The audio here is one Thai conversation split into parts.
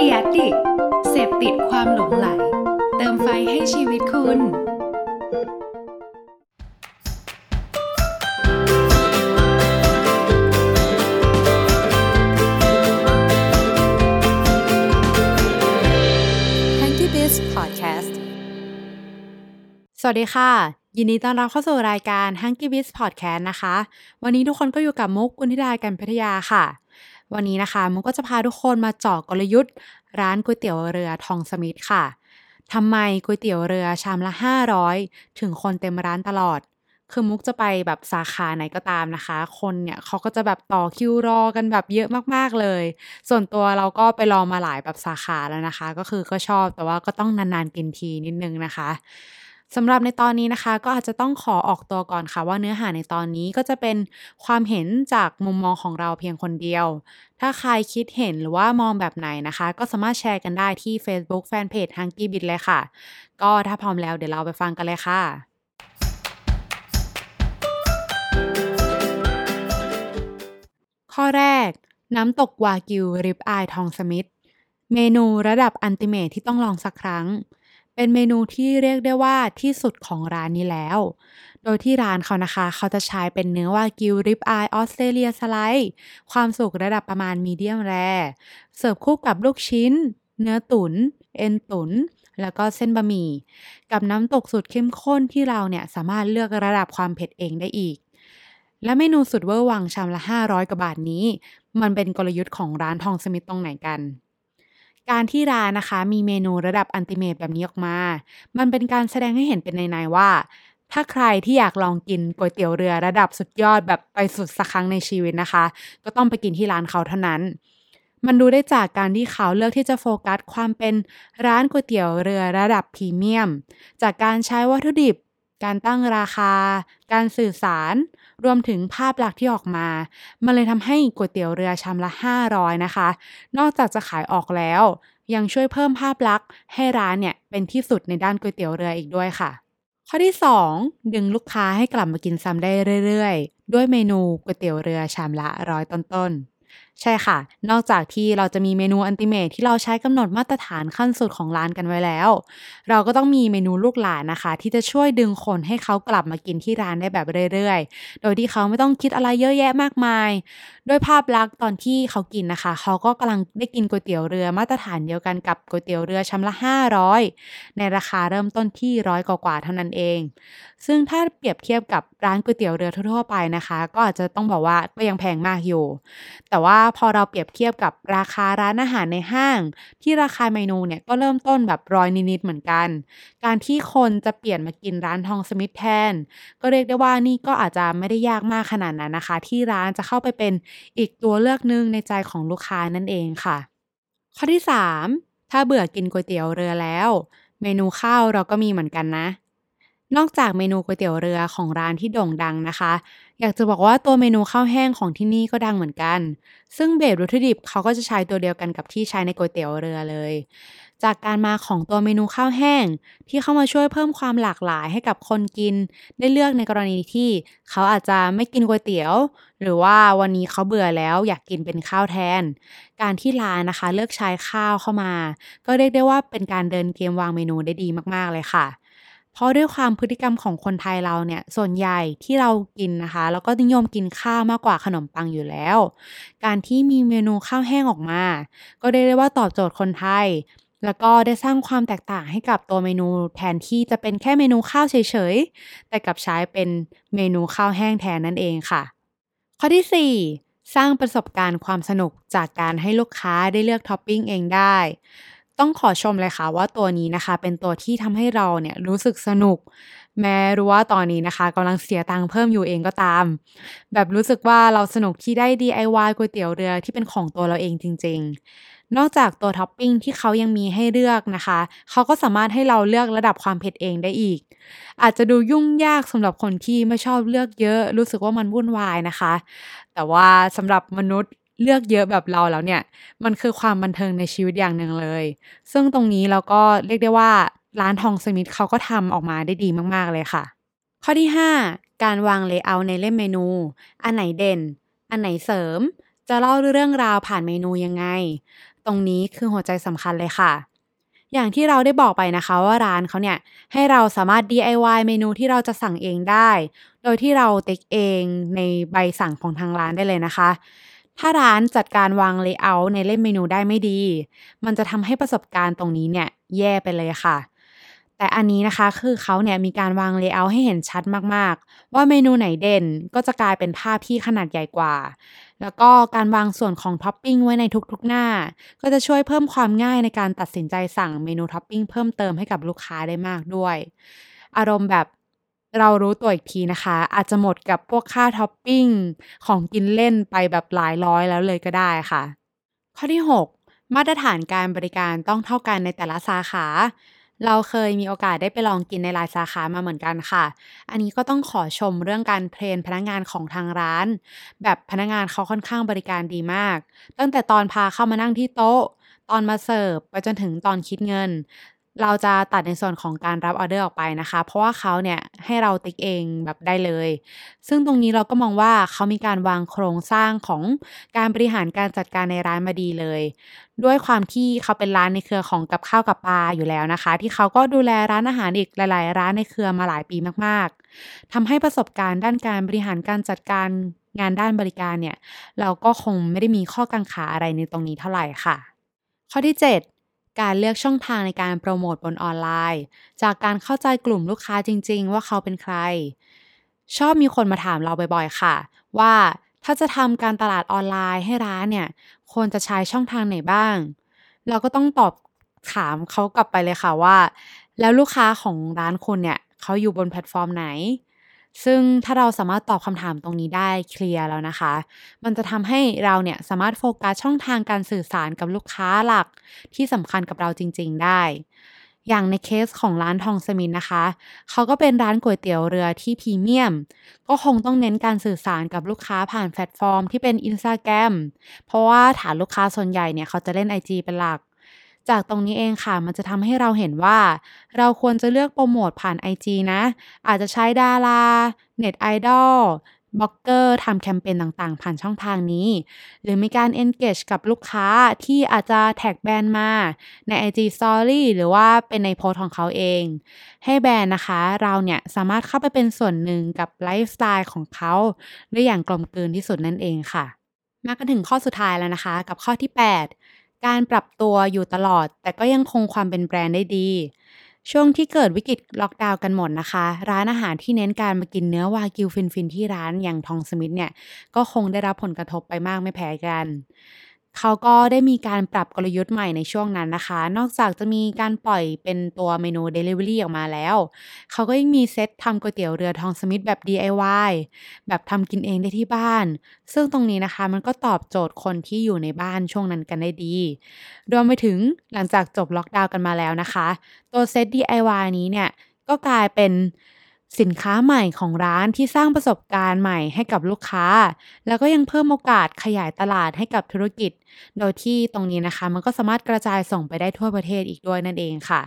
เดียดิเสพติดความหลงไหล เติมไฟให้ชีวิตคุณ Hanky Biz Podcast สวัสดีค่ะ ยินดีต้อนรับเข้าสู่รายการ Hanky Biz Podcast นะคะ วันนี้ทุกคนก็อยู่กับมุกกุณธิดากันพัทยาค่ะ วันนี้นะคะมุกก็จะพาทุกคนมาเจาะกลยุทธ์ ร้านก๋วยเตี๋ยวเรือทองสมิธค่ะทำไมก๋วยเตี๋ยวเรือชามละ 500 ถึงคนเต็มร้านตลอด คือมุกจะไปแบบสาขาไหนก็ตามนะคะ คนเนี่ยเขาก็จะแบบต่อคิวรอกันแบบเยอะมากๆเลย ส่วนตัวเราก็ไปลองมาหลายแบบสาขาแล้วนะคะ ก็คือก็ชอบแต่ว่าก็ต้องนานๆกินทีนิดนึงนะคะ สำหรับในตอนนี้นะคะ ก็อาจจะต้องขอออกตัวก่อนค่ะ ว่าเนื้อหาในตอนนี้ก็จะเป็นความเห็นจากมุมมองของเราเพียงคนเดียว ถ้าใครคิดเห็นหรือว่ามองแบบไหนนะคะ ก็สามารถแชร์กันได้ที่ Facebook Fanpage h u n k y b i t เลยค่ะ ก็ถ้าพร้อมแล้วเดี๋ยวเราไปฟังกันเลยค่ะข้อแรก น้ำตกวากิวริบอายทองสมิธเมนูระดับอันติเมทที่ต้องลองสักครั้ง เป็นเมนูที่เรียกได้ว่าที่สุดของร้านนี้แล้ว โดยที่ร้านเขานะคะ เขาจะใช้เป็นเนื้อวากิวริบอายออสเตรเลียสไลด์ความสุกระดับประมาณมีเดียมแร เสิร์ฟคู่กับลูกชิ้น เนื้อตุนเอ็นตุ๋นแล้วก็เส้นบะหมี่ กับน้ำตกสุดเข้มข้นที่เราเนี่ยสามารถเลือกระดับความเผ็ดเองได้อีก และเมนูสุดเวอร์วังชามละ 500กว่าบาทนี้ มันเป็นกลยุทธ์ของร้านทองสมิธตรงไหนกัน การที่ร้านนะคะ มีเมนูระดับอันติเมตแบบนี้ออกมา มันเป็นการแสดงให้เห็นเป็นในๆว่า ถ้าใครที่อยากลองกินก๋วยเตี๋ยวเรือระดับสุดยอดแบบไปสุดสักครั้งในชีวิตนะคะ ก็ต้องไปกินที่ร้านเขาเท่านั้น มันดูได้จากการที่เขาเลือกที่จะโฟกัสความเป็นร้านก๋วยเตี๋ยวเรือระดับพรีเมียม จากการใช้วัตถุดิบ การตั้งราคา การสื่อสาร รวมถึงภาพลักษณ์ที่ออกมา มันเลยทำให้ก๋วยเตี๋ยวเรือชามละ 500 นะคะ นอกจากจะขายออกแล้ว ยังช่วยเพิ่มภาพลักษณ์ให้ร้านเนี่ยเป็นที่สุดในด้านก๋วยเตี๋ยวเรืออีกด้วยค่ะ ข้อที่ 2 ดึงลูกค้าให้กลับมากินซ้ำได้เรื่อยๆ ด้วยเมนูก๋วยเตี๋ยวเรือชามละร้อยต้นๆ ใช่ค่ะ นอกจากที่เราจะมีเมนูอันติเมทที่เราใช้กำหนดมาตรฐานขั้นสุดของร้านกันไว้แล้ว เราก็ต้องมีเมนูลูกหลานนะคะ ที่จะช่วยดึงคนให้เขากลับมากินที่ร้านได้แบบเรื่อยๆ โดยที่เขาไม่ต้องคิดอะไรเยอะแยะมากมาย ด้วยภาพลักษณ์ตอนที่เขากินนะคะ เขาก็กำลังได้กินก๋วยเตี๋ยวเรือมาตรฐานเดียวกันกับก๋วยเตี๋ยวเรือชามละ 500 ในราคาเริ่มต้นที่ร้อยกว่าๆเท่านั้นเองซึ่งถ้าเปรียบเทียบกับร้านก๋วยเตี๋ยวเรือทั่วไปนะคะ ก็อาจจะต้องบอกว่าก็ยังแพงมากอยู่ แต่ว่าพอเราเปรียบเทียบกับราคาร้านอาหารในห้าง ที่ราคาเมนูเนี่ยก็เริ่มต้นแบบร้อยนิดๆเหมือนกัน การที่คนจะเปลี่ยนมากินร้านทองสมิธแทน ก็เรียกได้ว่านี่ก็อาจจะไม่ได้ยากมากขนาดนั้นนะคะ ที่ร้านจะเข้าไปเป็นอีกตัวเลือกหนึ่งในใจของลูกค้านั่นเองค่ะ ข้อที่ 3 ถ้าเบื่อกินก๋วยเตี๋ยวเรือแล้ว เมนูข้าวเราก็มีเหมือนกันนะ นอกจากเมนูก๋วยเตี๋ยวเรือของร้านที่โด่งดังนะคะ อยากจะบอกว่าตัวเมนูข้าวแห้งของที่นี่ก็ดังเหมือนกัน ซึ่งเบสวัตถุดิบเขาก็จะใช้ตัวเดียวกันกับที่ใช้ในก๋วยเตี๋ยวเรือเลย จากการมาของตัวเมนูข้าวแห้ง ที่เข้ามาช่วยเพิ่มความหลากหลายให้กับคนกิน ได้เลือกในกรณีที่เขาอาจจะไม่กินก๋วยเตี๋ยว หรือว่าวันนี้เขาเบื่อแล้วอยากกินเป็นข้าวแทน การที่ร้านนะคะ เลือกใช้ข้าวเข้ามา ก็เรียกได้ว่าเป็นการเดินเกมวางเมนูได้ดีมากๆเลยค่ะ เพราะด้วยความพฤติกรรมของคนไทยเราเนี่ย ส่วนใหญ่ที่เรากินนะคะ แล้วก็นิยมกินข้าวมากกว่าขนมปังอยู่แล้ว การที่มีเมนูข้าวแห้งออกมา ก็เรียกได้ว่าตอบโจทย์คนไทย แล้วก็ได้สร้างความแตกต่างให้กับตัวเมนูแทนที่จะเป็นแค่เมนูข้าวเฉยๆ แต่กับใช้เป็นเมนูข้าวแห้งแทนนั่นเองค่ะ ข้อที่ 4 สร้างประสบการณ์ความสนุกจากการให้ลูกค้าได้เลือกท็อปปิ้งเองได้ ต้องขอชมเลยค่ะว่าตัวนี้นะคะ เป็นตัวที่ทำให้เราเนี่ยรู้สึกสนุก แม้รู้ว่าตอนนี้นะคะกำลังเสียตังค์เพิ่มอยู่เองก็ตาม แบบรู้สึกว่าเราสนุกที่ได้ DIY ก๋วยเตี๋ยวเรือที่เป็นของตัวเราเองจริง ๆ นอกจากตัวท็อปปิ้งที่เขายังมีให้เลือกนะคะ เขาก็สามารถให้เราเลือกระดับความเผ็ดเองได้อีก อาจจะดูยุ่งยากสำหรับคนที่ไม่ชอบเลือกเยอะ รู้สึกว่ามันวุ่นวายนะคะ แต่ว่าสำหรับมนุษย์ เลือกเยอะแบบเราแล้วเนี่ย มันคือความบันเทิงในชีวิตอย่างหนึ่งเลย ซึ่งตรงนี้เราก็เรียกได้ว่าร้านทองสมิธเขาก็ทำออกมาได้ดีมากๆเลยค่ะ ข้อที่ 5 การวาง layer ในเล่มเมนู อันไหนเด่น อันไหนเสริม จะเล่าเรื่องราวผ่านเมนูยังไง ตรงนี้คือหัวใจสำคัญเลยค่ะ อย่างที่เราได้บอกไปนะคะว่าร้านเขาเนี่ยให้เราสามารถ DIY เมนูที่เราจะสั่งเองได้ โดยที่เราติ๊กเองในใบสั่งของทางร้านได้เลยนะคะ ถ้าร้านจัดการวาง layer ในเล่มเมนูได้ไม่ดี มันจะทำให้ประสบการณ์ตรงนี้เนี่ยแย่ไปเลยค่ะ แต่อันนี้นะคะคือเขาเนี่ยมีการวาง layer ให้เห็นชัดมากๆ ว่าเมนูไหนเด่นก็จะกลายเป็นภาพที่ขนาดใหญ่กว่า แล้วก็การวางส่วนของท็อปปิ้งไว้ในทุกๆหน้า ก็จะช่วยเพิ่มความง่ายในการตัดสินใจสั่งเมนูท็อปปิ้งเพิ่มเติมให้กับลูกค้าได้มากด้วย อารมณ์แบบ เรารู้ตัวอีกทีนะคะ อาจจะหมดกับพวกค่าท็อปปิ้งของกินเล่นไปแบบหลายร้อยแล้วเลยก็ได้ค่ะ ข้อที่ 6 มาตรฐานการบริการต้องเท่ากันในแต่ละสาขา เราเคยมีโอกาสได้ไปลองกินในหลายสาขามาเหมือนกันค่ะ อันนี้ก็ต้องขอชมเรื่องการ train พนักงานของทางร้าน แบบพนักงานเขาค่อนข้างบริการดีมาก ตั้งแต่ตอนพาเข้ามานั่งที่โต๊ะ ตอนมาเสิร์ฟไปจนถึงตอนคิดเงิน เราจะตัดในส่วนของการรับออเดอร์ออกไปนะคะ เพราะว่าเขาเนี่ยให้เราติ๊กเองแบบได้เลย ซึ่งตรงนี้เราก็มองว่าเขามีการวางโครงสร้างของการบริหารการจัดการในร้านมาดีเลย ด้วยความที่เขาเป็นร้านในเครือของกับข้าวกับปลาอยู่แล้วนะคะ ที่เขาก็ดูแลร้านอาหารอีกหลาย ๆ ร้านในเครือมาหลายปีมากๆทำให้ประสบการณ์ด้านการบริหารการจัดการงานด้านบริการเนี่ย เราก็คงไม่ได้มีข้อกังขาอะไรในตรงนี้เท่าไหร่ค่ะ ข้อที่ 7 การเลือกช่องทางในการโปรโมทบนออนไลน์ จากการเข้าใจกลุ่มลูกค้าจริง ๆ ว่าเขาเป็นใคร ชอบมีคนมาถามเราบ่อยๆ ค่ะ ว่าถ้าจะทำการตลาดออนไลน์ให้ร้านเนี่ยควรจะใช้ช่องทางไหนบ้าง เราก็ต้องตอบถามเขากลับไปเลยค่ะว่า แล้วลูกค้าของร้านคุณเนี่ยเขาอยู่บนแพลตฟอร์มไหน ซึ่งถ้าเราสามารถตอบคำถามตรงนี้ได้เคลียร์แล้วนะคะ มันจะทำให้เราเนี่ยสามารถโฟกัสช่องทางการสื่อสารกับลูกค้าหลักที่สำคัญกับเราจริง ๆ ได้ อย่างในเคสของร้านทองสมิธนะคะ เขาก็เป็นร้านก๋วยเตี๋ยวเรือที่พรีเมียม ก็คงต้องเน้นการสื่อสารกับลูกค้าผ่านแพลตฟอร์มที่เป็น Instagram เพราะว่าฐานลูกค้าส่วนใหญ่เนี่ยเขาจะเล่น IG เป็นหลัก จากตรงนี้เองค่ะ มันจะทำให้เราเห็นว่า เราควรจะเลือกโปรโมทผ่าน IG นะ อาจจะใช้ดารา net idol blogger ทำแคมเปญต่างๆ ผ่านช่องทางนี้ หรือมีการ engage กับลูกค้าที่อาจจะ tag แบรนด์มาใน IG Story หรือว่าเป็นในโพสของเขาเอง ให้แบรนด์นะคะ เราเนี่ยสามารถเข้าไปเป็นส่วนหนึ่งกับไลฟ์สไตล์ของเขาได้อย่างกลมกลืนที่สุดนั่นเองค่ะ มากันถึงข้อสุดท้ายแล้วนะคะ กับข้อที่ 8 การปรับตัวอยู่ตลอด แต่ก็ยังคงความเป็นแบรนด์ได้ดี ช่วงที่เกิดวิกฤตล็อกดาวน์กันหมดนะคะ ร้านอาหารที่เน้นการมากินเนื้อวากิวฟินๆที่ร้านอย่างทองสมิธเนี่ย ก็คงได้รับผลกระทบไปมากไม่แพ้กัน เขาก็ได้มีการปรับกลยุทธ์ใหม่ในช่วงนั้นนะคะ นอกจากจะมีการปล่อยเป็นตัวเมนู Delivery ออกมาแล้ว เขาก็ยังมีเซตทำก๋วยเตี๋ยวเรือทองสมิธแบบ DIY แบบทำกินเองได้ที่บ้าน ซึ่งตรงนี้นะคะมันก็ตอบโจทย์คนที่อยู่ในบ้านช่วงนั้นกันได้ดี รวมไปถึงหลังจากจบล็อกดาวน์กันมาแล้วนะคะ ตัวเซต DIY นี้เนี่ยก็กลายเป็น สินค้าใหม่ของร้านที่สร้างประสบการณ์ใหม่ให้กับลูกค้า แล้วก็ยังเพิ่มโอกาสขยายตลาดให้กับธุรกิจ โดยที่ตรงนี้นะคะ มันก็สามารถกระจายส่งไปได้ทั่วประเทศอีกด้วยนั่นเองค่ะ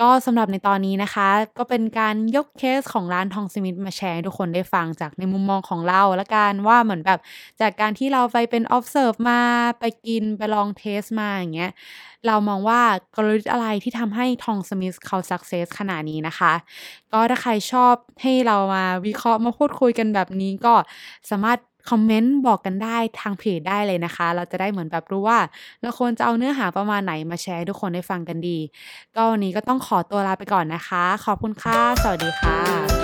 ก็สำหรับในตอนนี้นะคะ ก็เป็นการยกเคสของร้านทองสมิธมาแชร์ให้ทุกคนได้ฟังจากในมุมมองของเราละกันว่าเหมือนแบบจากการที่เราไปเป็น observe มาไปกินไปลองเทสมาอย่างเงี้ยเรามองว่ากลยุทธ์อะไรที่ทำให้ทองสมิธเขา success ขนาดนี้นะคะ ก็ถ้าใครชอบให้เรามาวิเคราะห์มาพูดคุยกันแบบนี้ก็สามารถ คอมเมนต์บอกกันได้ทางเพจได้เลยนะคะ เราจะได้เหมือนแบบรู้ว่าเราควรจะเอาเนื้อหาประมาณไหนมาแชร์ให้ทุกคนได้ฟังกันดี ก็วันนี้ก็ต้องขอตัวลาไปก่อนนะคะ ขอบคุณค่ะ สวัสดีค่ะ